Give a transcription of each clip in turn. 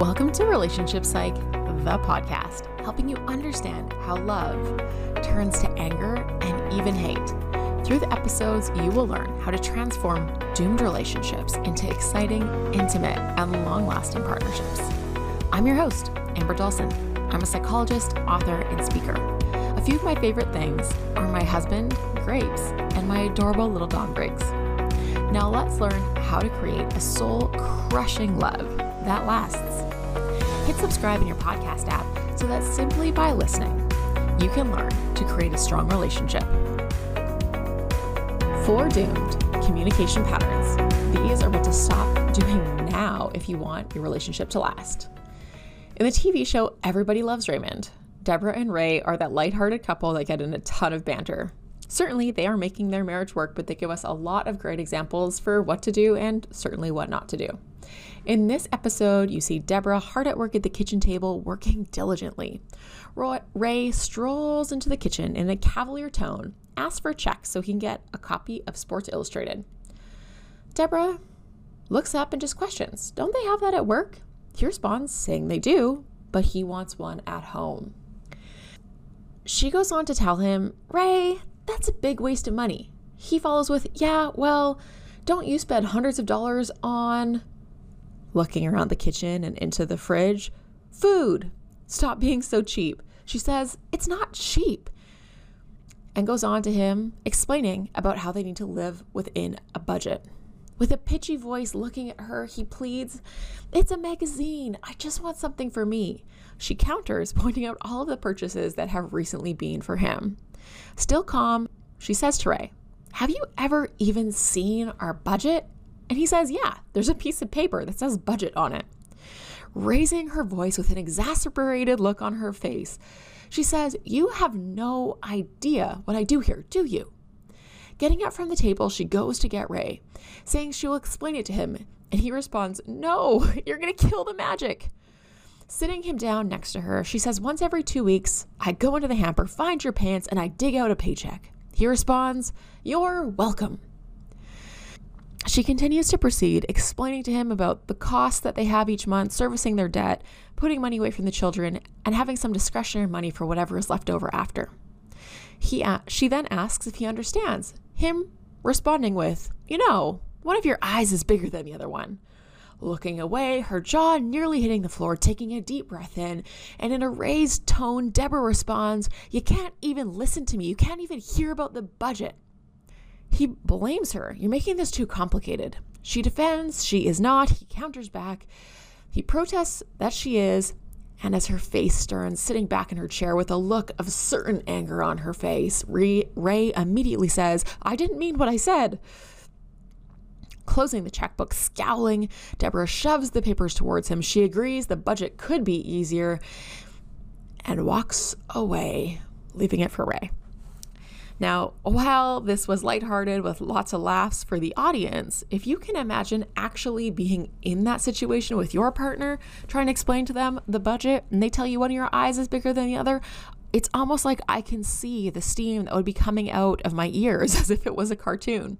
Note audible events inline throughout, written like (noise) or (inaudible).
Welcome to Relationship Psych, the podcast, helping you understand how love turns to anger and even hate. Through the episodes, you will learn how to transform doomed relationships into exciting, intimate, and long lasting partnerships. I'm your host, Amber Dawson. I'm a psychologist, author, and speaker. A few of my favorite things are my husband, Grapes, and my adorable little dog, Briggs. Now let's learn how to create a soul crushing love that lasts. Hit subscribe in your podcast app so that simply by listening, you can learn to create a strong relationship. Four doomed communication patterns. These are what to stop doing now if you want your relationship to last. In the TV show Everybody Loves Raymond, Deborah and Ray are that lighthearted couple that get in a ton of banter. Certainly, they are making their marriage work, but they give us a lot of great examples for what to do and certainly what not to do. In this episode, you see Deborah hard at work at the kitchen table, working diligently. Ray strolls into the kitchen in a cavalier tone, asks for a check so he can get a copy of Sports Illustrated. Deborah looks up and just questions, Don't they have that at work? He responds, saying they do, but he wants one at home. She goes on to tell him, Ray, that's a big waste of money. He follows with, Yeah, well, don't you spend hundreds of dollars on looking around the kitchen and into the fridge. Food. Stop being so cheap. She says, It's not cheap. And goes on to him explaining about how they need to live within a budget. With a pitchy voice looking at her, he pleads, It's a magazine. I just want something for me. She counters, (laughs) pointing out all of the purchases that have recently been for him. Still calm, she says to Ray, Have you ever even seen our budget? And he says, Yeah, there's a piece of paper that says budget on it. Raising her voice with an exasperated look on her face, she says, You have no idea what I do here, do you? Getting up from the table, she goes to get Ray, saying she will explain it to him. And he responds, No, (laughs) you're going to kill the magic. Sitting him down next to her, she says, Once every two weeks, I go into the hamper, find your pants, and I dig out a paycheck. He responds, You're welcome. She continues to proceed, explaining to him about the costs that they have each month, servicing their debt, putting money away from the children, and having some discretionary money for whatever is left over after. He, she then asks if he understands, him responding with, You know, one of your eyes is bigger than the other one. Looking away, her jaw nearly hitting the floor, taking a deep breath in, and in a raised tone, Deborah responds, You can't even listen to me. You can't even hear about the budget. He blames her. You're making this too complicated. She defends, she is not. He counters back. He protests that she is, and as her face turns, sitting back in her chair with a look of certain anger on her face, Ray, immediately says, I didn't mean what I said. Closing the checkbook, scowling, Deborah shoves the papers towards him. She agrees the budget could be easier and walks away, leaving it for Ray. Now, while this was lighthearted with lots of laughs for the audience, if you can imagine actually being in that situation with your partner, trying to explain to them the budget, and they tell you one of your eyes is bigger than the other, it's almost like I can see the steam that would be coming out of my ears (laughs) as if it was a cartoon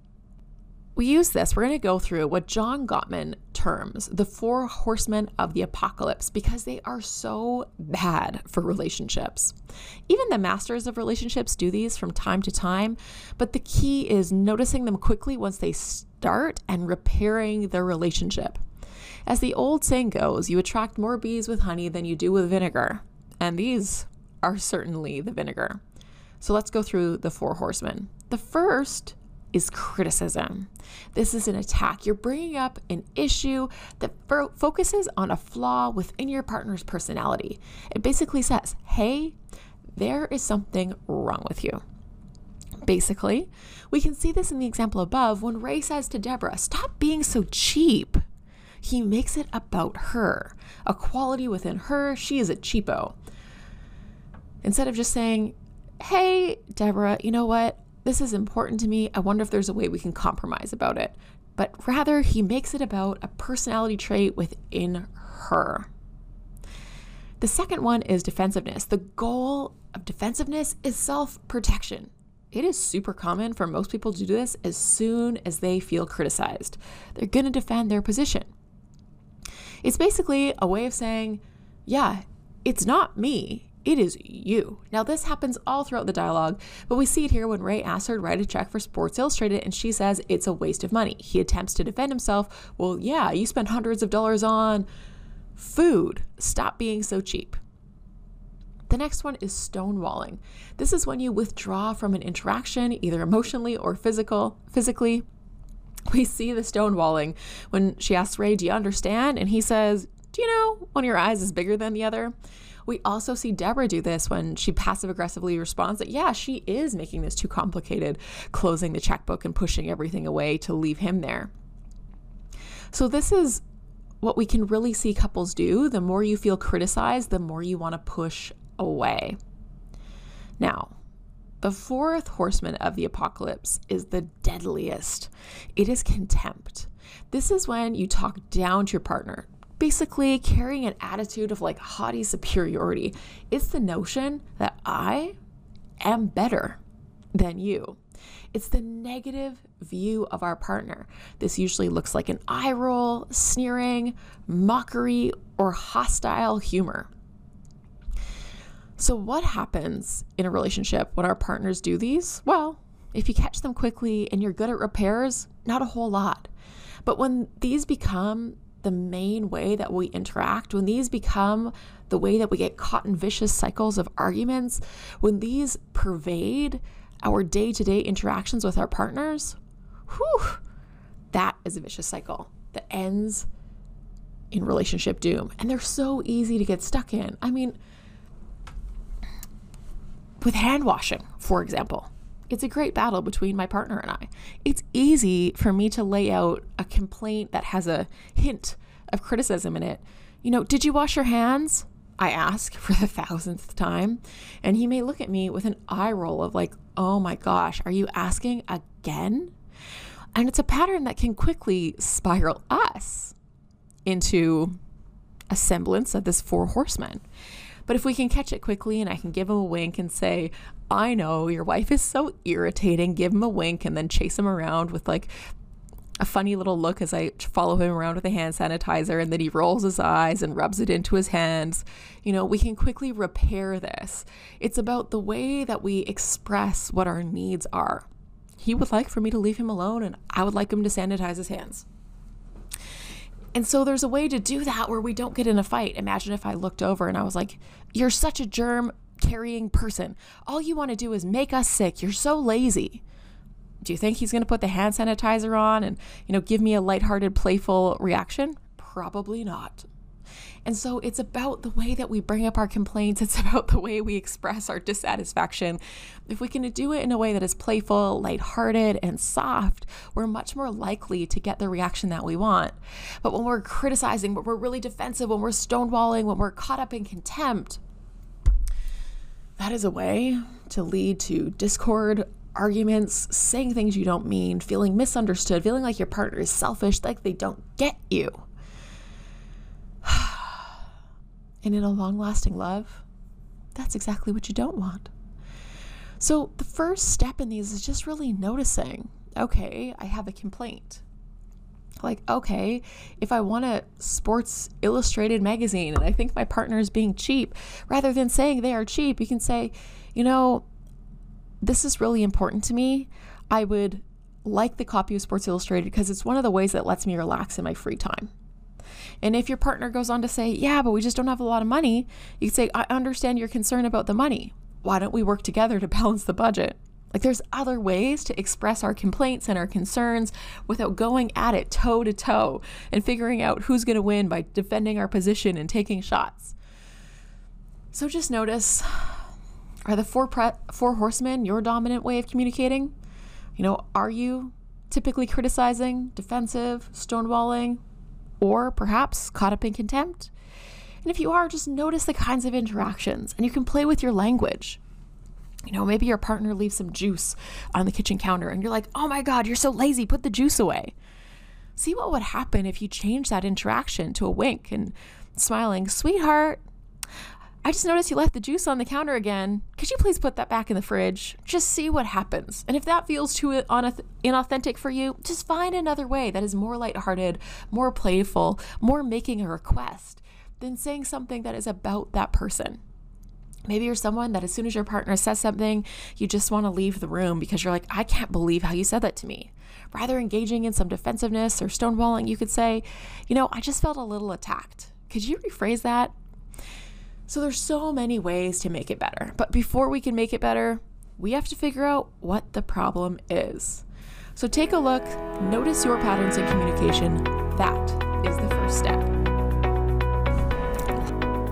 we use this, we're going to go through what John Gottman terms the four horsemen of the apocalypse because they are so bad for relationships. Even the masters of relationships do these from time to time, but the key is noticing them quickly once they start and repairing the relationship. As the old saying goes, you attract more bees with honey than you do with vinegar, and these are certainly the vinegar. So let's go through the four horsemen. The first is criticism. This is an attack. You're bringing up an issue that fo- focuses on a flaw within your partner's personality. It basically says, hey, there is something wrong with you. Basically, we can see this in the example above when Ray says to Deborah, Stop being so cheap. He makes it about her, a quality within her. She is a cheapo. Instead of just saying, Hey, Deborah, you know what? This is important to me. I wonder if there's a way we can compromise about it. But rather, he makes it about a personality trait within her. The second one is defensiveness. The goal of defensiveness is self protection. It is super common for most people to do this as soon as they feel criticized. They're going to defend their position. It's basically a way of saying, yeah, it's not me. It is you. Now, this happens all throughout the dialogue, but we see it here when Ray asks her to write a check for Sports Illustrated and she says it's a waste of money. He attempts to defend himself. Well, yeah, you spent hundreds of dollars on food. Stop being so cheap. The next one is stonewalling. This is when you withdraw from an interaction, either emotionally or physical, physically. We see the stonewalling when she asks Ray, Do you understand? And he says, Do you know one of your eyes is bigger than the other? We also see Deborah do this when she passive aggressively responds that, yeah, she is making this too complicated, closing the checkbook and pushing everything away to leave him there. So, this is what we can really see couples do. The more you feel criticized, the more you want to push away. Now, the fourth horseman of the apocalypse is the deadliest. It is contempt. This is when you talk down to your partner, basically carrying an attitude of like haughty superiority. It's the notion that I am better than you. It's the negative view of our partner. This usually looks like an eye roll, sneering, mockery, or hostile humor. So, what happens in a relationship when our partners do these? Well, if you catch them quickly and you're good at repairs, not a whole lot. But when these become the main way that we interact, when these become the way that we get caught in vicious cycles of arguments, when these pervade our day to day interactions with our partners, whew, that is a vicious cycle that ends in relationship doom. And they're so easy to get stuck in. I mean, with hand washing, for example. It's a great battle between my partner and I. It's easy for me to lay out a complaint that has a hint of criticism in it. You know, did you wash your hands? I ask for the (laughs) thousandth time. And he may look at me with an eye roll of, like, oh my gosh, are you asking again? And it's a pattern that can quickly spiral us into a semblance of this four horsemen. But if we can catch it quickly and I can give him a wink and say, I know your wife is so irritating, give him a wink and then chase him around with like a funny little look as I follow him around with a hand sanitizer and then he rolls his eyes and rubs it into his hands. You know, we can quickly repair this. It's about the way that we express what our needs are. He would like for me to leave him alone and I would like him to sanitize his hands. And so there's a way to do that where we don't get in a fight. Imagine if I looked over and I was like, You're such a germ carrying person. All you want to do is make us sick. You're so lazy. Do you think he's going to put the hand sanitizer on and, you know, give me a lighthearted, playful reaction? Probably not. And so it's about the way that we bring up our complaints, (laughs) it's about the way we express our dissatisfaction. If we can do it in a way that is playful, lighthearted, and soft, we're much more likely to get the reaction that we want. But when we're criticizing, when we're really defensive, when we're stonewalling, when we're caught up in contempt, that is a way to lead to discord, arguments, saying things you don't mean, feeling misunderstood, feeling like your partner is selfish, like they don't get you. (sighs) And in a long lasting love, that's exactly what you don't want. So, the first step in these is just really noticing okay, I have a complaint. Like, okay, if I want a Sports Illustrated magazine and I think my partner is being cheap, rather than saying they are cheap, you can say, you know, this is really important to me. I would like the copy of Sports Illustrated because it's one of the ways that lets me relax in my free time. And if your partner goes on to say, Yeah, but we just don't have a lot of money, you can say, I understand your concern about the money. Why don't we work together to (laughs) balance the budget? Like, there's other ways to express our complaints and our concerns without going at it toe to toe and figuring out who's going to win by defending our position and taking shots. So just notice are the four, pre- four horsemen your dominant way of communicating? You know, are you typically criticizing, defensive, stonewalling, or perhaps caught up in contempt. And if you are, just notice the kinds of interactions and you can play with your language. You know, maybe your partner leaves some juice on the kitchen counter and you're like, oh my God, you're so lazy, put the juice away. See what would happen if you change that interaction to a wink and smiling, sweetheart, I just noticed you left the juice on the counter again. Could you please put that back in the fridge? Just see what happens. And if that feels too inauthentic for you, just find another way that is more lighthearted, more playful, more making a request than saying something that is about that person. Maybe you're someone that as soon as your partner says something, you just want to leave the room because you're like, I can't believe how you said that to me. Rather engaging in some defensiveness or stonewalling, you could say, you know, I just felt a little attacked. Could you rephrase that? So there's so many ways to make it better. But before we can make it better, we have to figure out what the problem is. So take a look, notice your patterns in communication. That is the first step.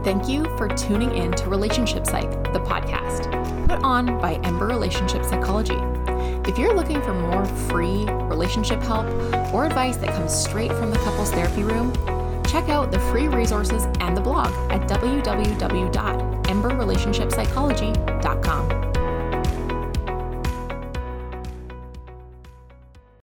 Thank you for tuning in to Relationship Psych, the podcast, put on by Ember Relationship Psychology. If you're looking for more free relationship help or advice that comes straight from the couples therapy room, check out the free resources and the blog at www.emberrelationshipsychology.com